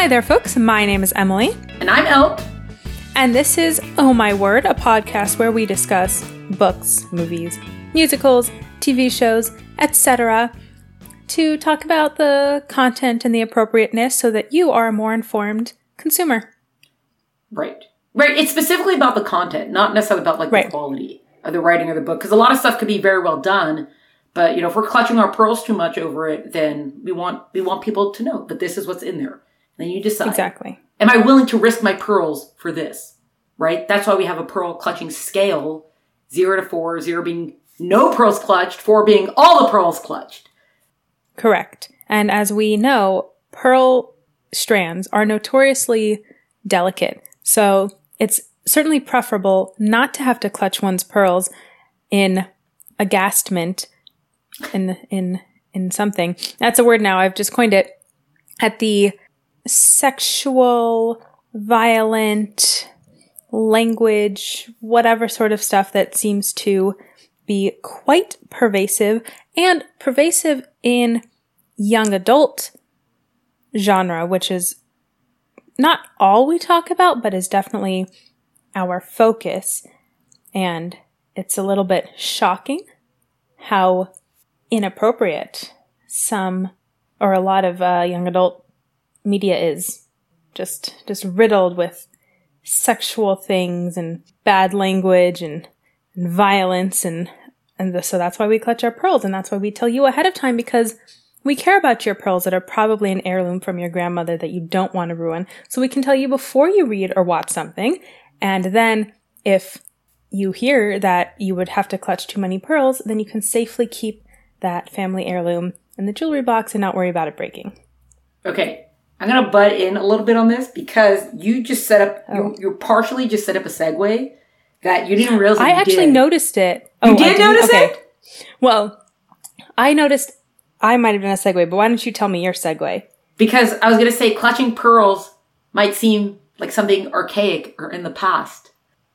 Hi there, folks. My name is Emily. And I'm El. And this is Oh My Word, a podcast where we discuss books, movies, musicals, TV shows, etc., to talk about the content and the appropriateness so that you are a more informed consumer. Right. Right. It's specifically about the content, not necessarily about like Right. the quality of the writing of the book. Because a lot of stuff could be very well done, but you know, if we're clutching our pearls too much over it, then we want we want people to know that this is what's in there. Then you decide. Exactly. Am I willing to risk my pearls for this? Right? That's why we have a pearl clutching scale. Zero to four, zero being no pearls clutched, four being all the pearls clutched. Correct. And as we know, pearl strands are notoriously delicate. So it's certainly preferable not to have to clutch one's pearls in agastment in in in something. That's a word now. I've just coined it at the sexual violent language whatever sort of stuff that seems to be quite pervasive and pervasive in young adult genre, which is not all we talk about, but is definitely our focus. And it's a little bit shocking how inappropriate some or a lot of uh, young adult media is. Just, just riddled with sexual things and bad language and, and violence and and the, so that's why we clutch our pearls and that's why we tell you ahead of time because we care about your pearls that are probably an heirloom from your grandmother that you don't want to ruin. So we can tell you before you read or watch something. And then if you hear that you would have to clutch too many pearls, then you can safely keep that family heirloom in the jewelry box and not worry about it breaking. Okay, I'm gonna butt in a little bit on this because you just set up, Oh. you, you partially just set up a segue that you didn't realize. I you actually did. noticed it. You Oh, I did notice Okay. it? Well, I noticed I might have done a segue, but why don't you tell me your segue? because I was gonna say clutching pearls might seem like something archaic or in the past.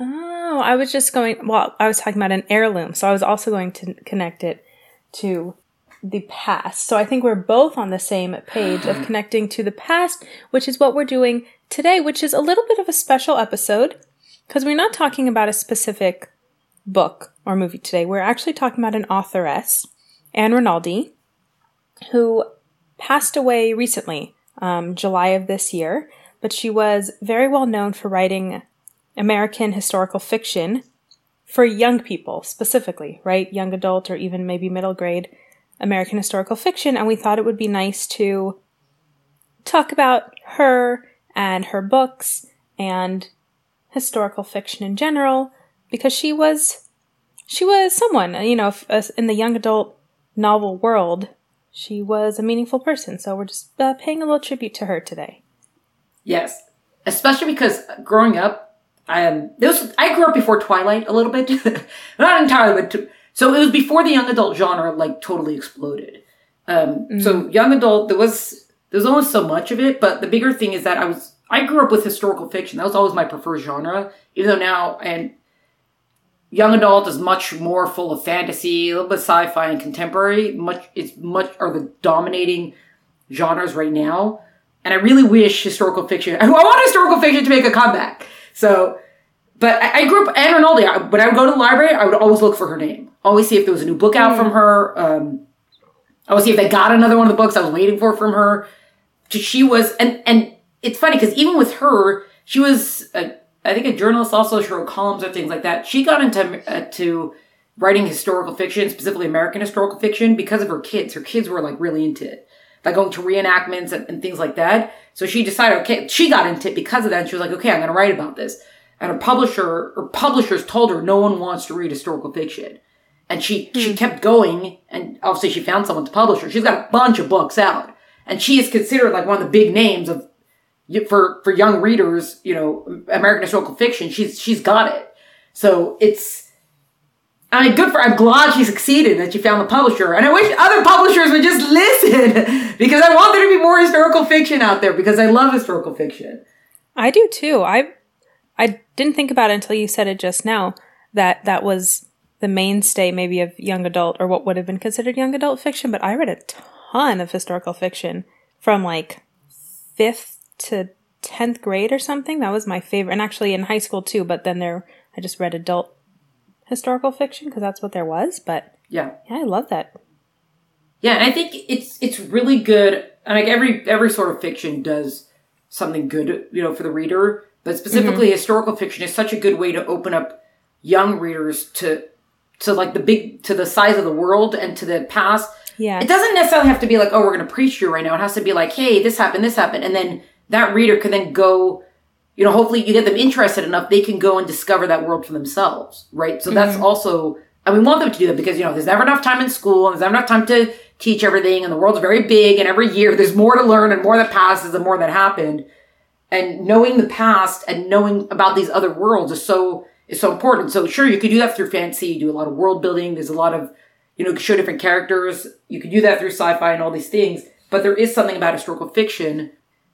Oh, I was just going. Well, I was talking about an heirloom, so I was also going to connect it to the past. So I think we're both on the same page of connecting to the past, which is what we're doing today, which is a little bit of a special episode because we're not talking about a specific book or movie today. We're actually talking about an authoress, Ann Rinaldi, who passed away recently, um, July of this year. But she was very well known for writing American historical fiction for young people specifically, right? Young adult or even maybe middle grade American historical fiction. And we thought it would be nice to talk about her and her books and historical fiction in general because she was she was someone you know uh, in the young adult novel world she was a meaningful person so we're just uh, paying a little tribute to her today Yes, especially because growing up, um, this I grew up before Twilight a little bit, not entirely, but so it was before the young adult genre like totally exploded. Um, So young adult, there was there was almost so much of it, but the bigger thing is that I was I grew up with historical fiction. That was always my preferred genre, even though now and young adult is much more full of fantasy, a little bit sci-fi and contemporary. Much it's much are the dominating genres right now. And I really wish historical fiction. I want historical fiction to make a comeback. So, but I, I grew up Ann Rinaldi. I, when I would go to the library, I would always look for her name. Always see if there was a new book out from her. Um, I would see if they got another one of the books I was waiting for from her. She was, and and it's funny because even with her, she was, a, I think, a journalist. Also, she wrote columns or things like that. She got into uh, to writing historical fiction, specifically American historical fiction, because of her kids. Her kids were like really into it like going to reenactments and, and things like that. So she decided, okay, she got into it because of that. And she was like, okay, I'm going to write about this. And her publisher or publishers told her no one wants to read historical fiction. And she, she hmm. kept going and obviously she found someone to publish her. She's got a bunch of books out and she is considered like one of the big names of for, for young readers, you know, American historical fiction. She's, she's got it. So it's, I mean, good for. I'm glad she succeeded that she found the publisher, and I wish other publishers would just listen because I want there to be more historical fiction out there because I love historical fiction. I do too. I I didn't think about it until you said it just now that that was the mainstay maybe of young adult or what would have been considered young adult fiction, but I read a ton of historical fiction from like 5th to 10th grade or something. That was my favorite. And actually in high school too, but then there, I just read adult historical fiction because that's what there was. But Yeah. yeah, I love that. Yeah, and I think it's it's really good. And like every every sort of fiction does something good, you know, for the reader. But specifically, mm-hmm. historical fiction is such a good way to open up young readers to to like the big to the size of the world and to the past. Yeah. It doesn't necessarily have to be like, oh, we're going to preach to you right now. It has to be like, hey, this happened, this happened, and then that reader can then go. You know, hopefully you get them interested enough, they can go and discover that world for themselves, right? So that's mm-hmm. also, and we want them to do that because, you know, there's never enough time in school and there's never enough time to teach everything and the world's very big and every year there's more to learn and more that passes and more that happened. And knowing the past and knowing about these other worlds is so, is so important. So sure, you could do that through fantasy, you do a lot of world building, there's a lot of, you know, show different characters, you could do that through sci-fi and all these things, but there is something about historical fiction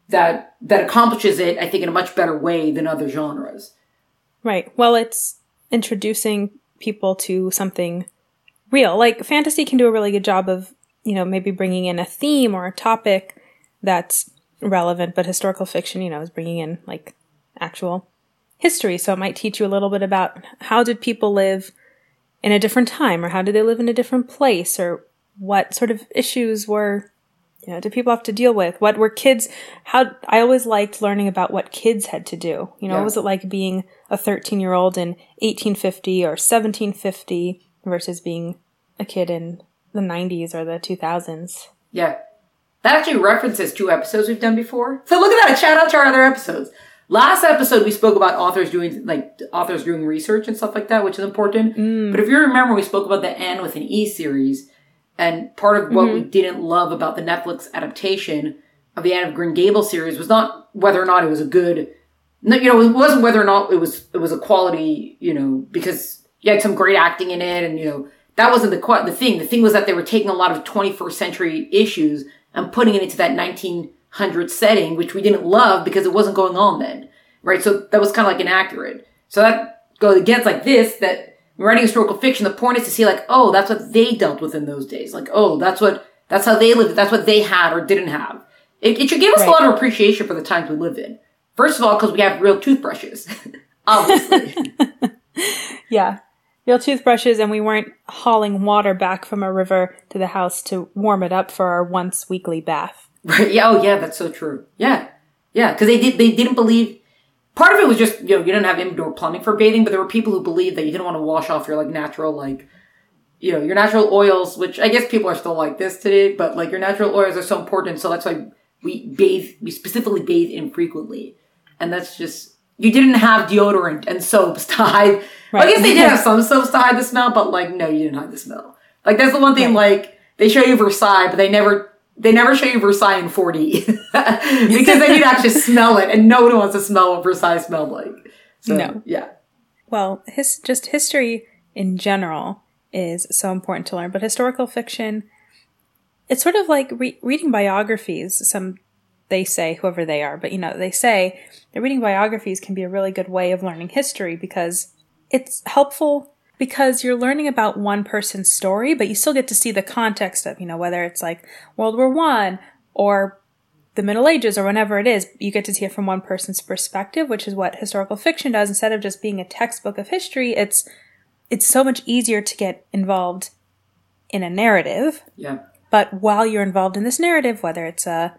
that that accomplishes it, I think, in a much better way than other genres. Right. Well, it's introducing people to something real. Like fantasy can do a really good job of, you know, maybe bringing in a theme or a topic that's relevant, but historical fiction, you know, is bringing in like actual history. So it might teach you a little bit about how did people live in a different time or how did they live in a different place or what sort of issues were you know, did people have to deal with? What were kids? How I always liked learning about what kids had to do. You know, Yeah. what was it like being a 13 year old in 1850 or 1750 versus being a kid in the 90s or the 2000s? Yeah. That actually references two episodes we've done before. So look at that. Shout out to our other episodes. Last episode we spoke about authors doing like authors doing research and stuff like that, which is important. Mm. But if you remember, we spoke about the Anne with an E series, and part of what we mm-hmm. didn't love about the Netflix adaptation of the Anne of Green Gables series was not whether or not it was a good, you know, it wasn't whether or not it was it was a quality, you know, because you had some great acting in it, and you know that wasn't the the thing. The thing was that they were taking a lot of 21st century issues and putting it into that 1900 setting, which we didn't love because it wasn't going on then, right? So that was kind of like inaccurate. So that goes against like this that when writing historical fiction, the point is to see like, oh, that's what they dealt with in those days. Like, oh, that's what that's how they lived. That's what they had or didn't have. It, it should give us a lot of appreciation for the times we live in. First of all, because we have real toothbrushes, obviously. Yeah. Real toothbrushes, and we weren't hauling water back from a river to the house to warm it up for our once weekly bath. Right. Yeah. Oh, yeah. That's so true. Yeah. Yeah. Because they did. They didn't believe. Part of it was just you know you didn't have indoor plumbing for bathing, but there were people who believed that you didn't want to wash off your like natural like, you know, your natural oils, which I guess people are still like this today, but like your natural oils are so important, so that's why we bathe. We specifically bathe infrequently, and that's just you didn't have deodorant and soaps to hide. Well, I guess they did have some soaps to hide the smell, but like no, you didn't hide the smell. Like that's the one thing. Right. Like they show you Versailles, but they never they never show you Versailles in 4D because then you'd actually smell it, and no one wants to smell what Versailles smelled like. So, No. yeah, Well, his just history in general is so important to learn, but historical fiction, it's sort of like re- reading biographies. Some they say, whoever they are, but you know, they say that reading biographies can be a really good way of learning history because it's helpful because you're learning about one person's story, but you still get to see the context of, you know, whether it's like World War One or the Middle Ages or whenever it is, you get to see it from one person's perspective, which is what historical fiction does. Instead of just being a textbook of history, it's it's so much easier to get involved in a narrative. yeah, But while you're involved in this narrative, whether it's a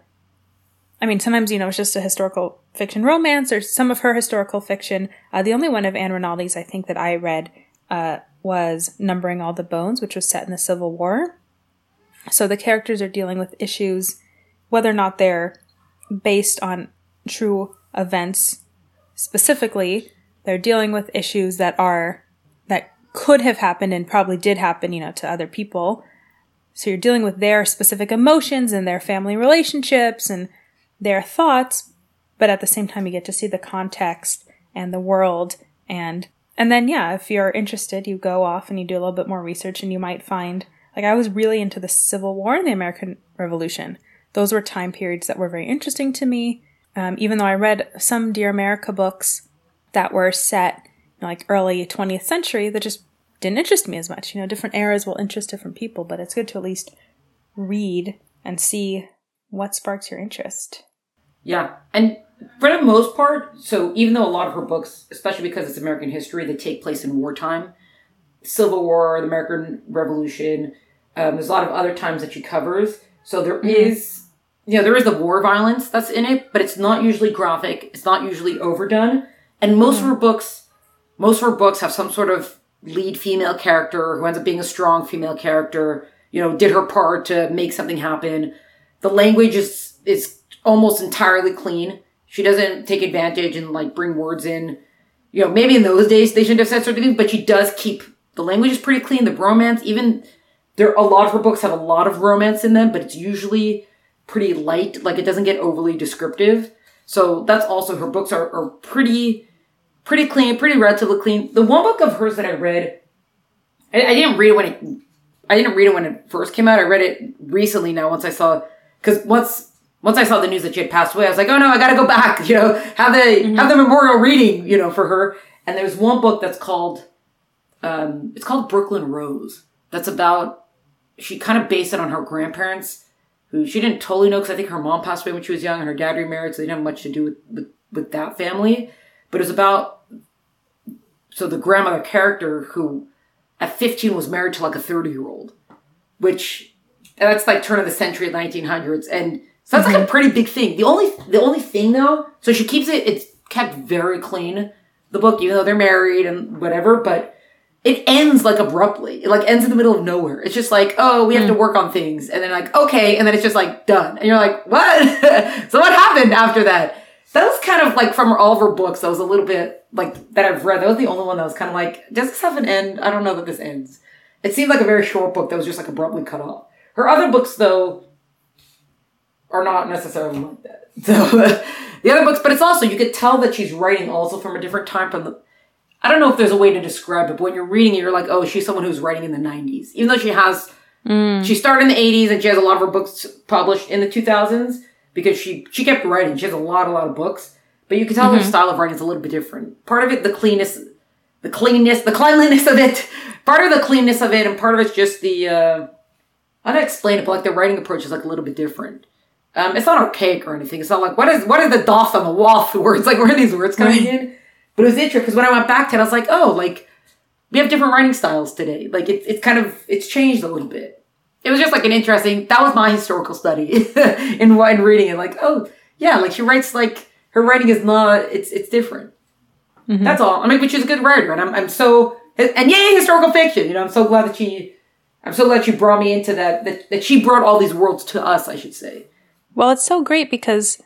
I mean, sometimes, you know, it's just a historical fiction romance or some of her historical fiction. Uh, the only one of Ann Rinaldi's I think that I read uh, was Numbering All the Bones, which was set in the Civil War. So the characters are dealing with issues, whether or not they're based on true events specifically, they're dealing with issues that are, that could have happened and probably did happen, you know, to other people. So you're dealing with their specific emotions and their family relationships and their thoughts, but at the same time you get to see the context and the world and and then yeah, if you're interested, you go off and you do a little bit more research and you might find like I was really into the Civil War and the American Revolution. Those were time periods that were very interesting to me. Um, even though I read some Dear America books that were set in like early 20th century that just didn't interest me as much. You know, different eras will interest different people, but it's good to at least read and see what sparks your interest. Yeah. And for the most part, so even though a lot of her books, especially because it's American history, they take place in wartime, Civil War, the American Revolution, um, there's a lot of other times that she covers. So there is, you know, there is the war violence that's in it, but it's not usually graphic. It's not usually overdone. And most of her books, most of her books have some sort of lead female character who ends up being a strong female character, you know, did her part to make something happen. The language is, is almost entirely clean. She doesn't take advantage and like bring words in. You know, maybe in those days they shouldn't have said certain things, but she does keep the language is pretty clean. The romance, even there, a lot of her books have a lot of romance in them, but it's usually pretty light. Like it doesn't get overly descriptive. So that's also her books are, are pretty, pretty clean, pretty relatively clean. The one book of hers that I read, I, I didn't read it when it, I didn't read it when it first came out. I read it recently now once I saw, because once once I saw the news that she had passed away, I was like, oh no, I gotta go back, you know, have the mm-hmm. have the memorial reading, you know, for her. And there's one book that's called um, it's called Brooklyn Rose. That's about she kind of based it on her grandparents, who she didn't totally know because I think her mom passed away when she was young and her dad remarried, so they didn't have much to do with, with, with that family. But it's about so the grandmother character who at 15 was married to like a 30 year old, which that's like turn of the century, 1900s, and so that's mm-hmm. like a mm-hmm. pretty big thing. The only the only thing though, so she keeps it. It's kept very clean. The book, even though they're married and whatever, but it ends like abruptly. It like ends in the middle of nowhere. It's just like, oh, we have mm. to work on things. And then like, okay. And then it's just like done. And you're like, what? so what happened after that? That was kind of like from all of her books. That was a little bit like that I've read. That was the only one that was kind of like, does this have an end? I don't know that this ends. It seemed like a very short book that was just like abruptly cut off. Her other books though are not necessarily like that. So the other books, but it's also, you could tell that she's writing also from a different time from the, I don't know if there's a way to describe it, but when you're reading it, you're like, oh, she's someone who's writing in the 90s. Even though she has, mm. she started in the 80s and she has a lot of her books published in the 2000s because she, she kept writing. She has a lot, a lot of books. But you can tell mm-hmm. her style of writing is a little bit different. Part of it, the cleanness, the cleanness, the cleanliness of it. Part of the cleanness of it, and part of it's just the, uh, I don't explain it, but like the writing approach is like a little bit different. Um, it's not archaic or anything. It's not like, what is, what is the doth on the wall words? Like, where are these words coming right. in? But it was interesting because when I went back to it, I was like, oh, like we have different writing styles today. Like it's it's kind of it's changed a little bit. It was just like an interesting. That was my historical study in in reading it. Like oh yeah, like she writes like her writing is not it's it's different. Mm-hmm. That's all. I mean, but she's a good writer, and I'm I'm so and yay historical fiction. You know, I'm so glad that she. I'm so glad she brought me into that, that, that she brought all these worlds to us, I should say. Well, it's so great because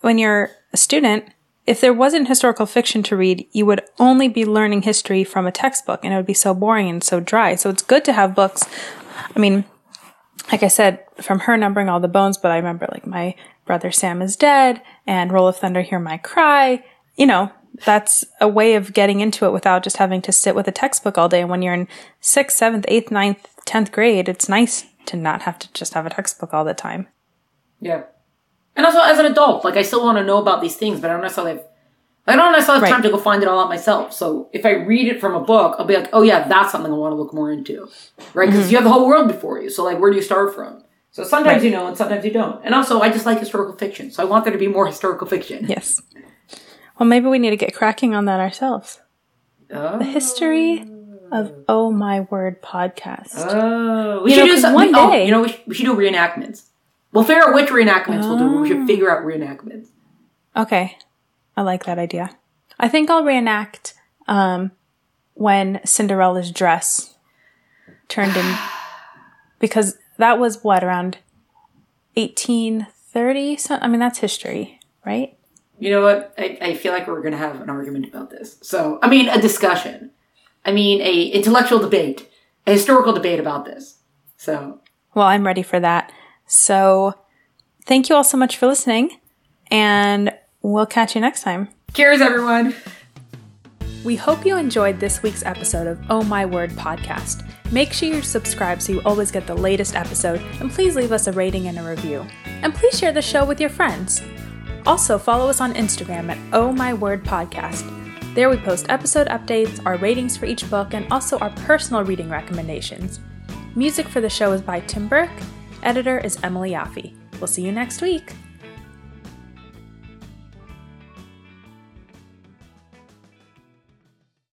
when you're a student, if there wasn't historical fiction to read, you would only be learning history from a textbook and it would be so boring and so dry. So it's good to have books. I mean, like I said, from her numbering all the bones, but I remember like my brother Sam is dead and Roll of Thunder, Hear My Cry. You know, that's a way of getting into it without just having to sit with a textbook all day. And when you're in sixth, seventh, eighth, ninth, tenth grade, it's nice to not have to just have a textbook all the time. Yeah. And also as an adult, like I still want to know about these things, but I don't necessarily have I don't necessarily have right. time to go find it all out myself. So if I read it from a book, I'll be like, oh yeah, that's something I want to look more into. Right? Because mm-hmm. you have the whole world before you. So like where do you start from? So sometimes right. you know and sometimes you don't. And also I just like historical fiction. So I want there to be more historical fiction. Yes. Well maybe we need to get cracking on that ourselves. Oh. The history of Oh My Word podcast. Oh, we you should know, do some, one oh, day. Oh, you know, we should, we should do reenactments. We'll figure out which reenactments oh. we'll do. We should oh. figure out reenactments. Okay. I like that idea. I think I'll reenact um, when Cinderella's dress turned in because that was what around 1830 so, i mean that's history right you know what I, I feel like we're going to have an argument about this so i mean a discussion i mean a intellectual debate a historical debate about this so well i'm ready for that so thank you all so much for listening. And we'll catch you next time. Cheers, everyone. We hope you enjoyed this week's episode of Oh My Word podcast. Make sure you subscribe so you always get the latest episode, and please leave us a rating and a review. And please share the show with your friends. Also, follow us on Instagram at Oh My Word Podcast. There we post episode updates, our ratings for each book, and also our personal reading recommendations. Music for the show is by Tim Burke, Editor is Emily Yaffe. We'll see you next week.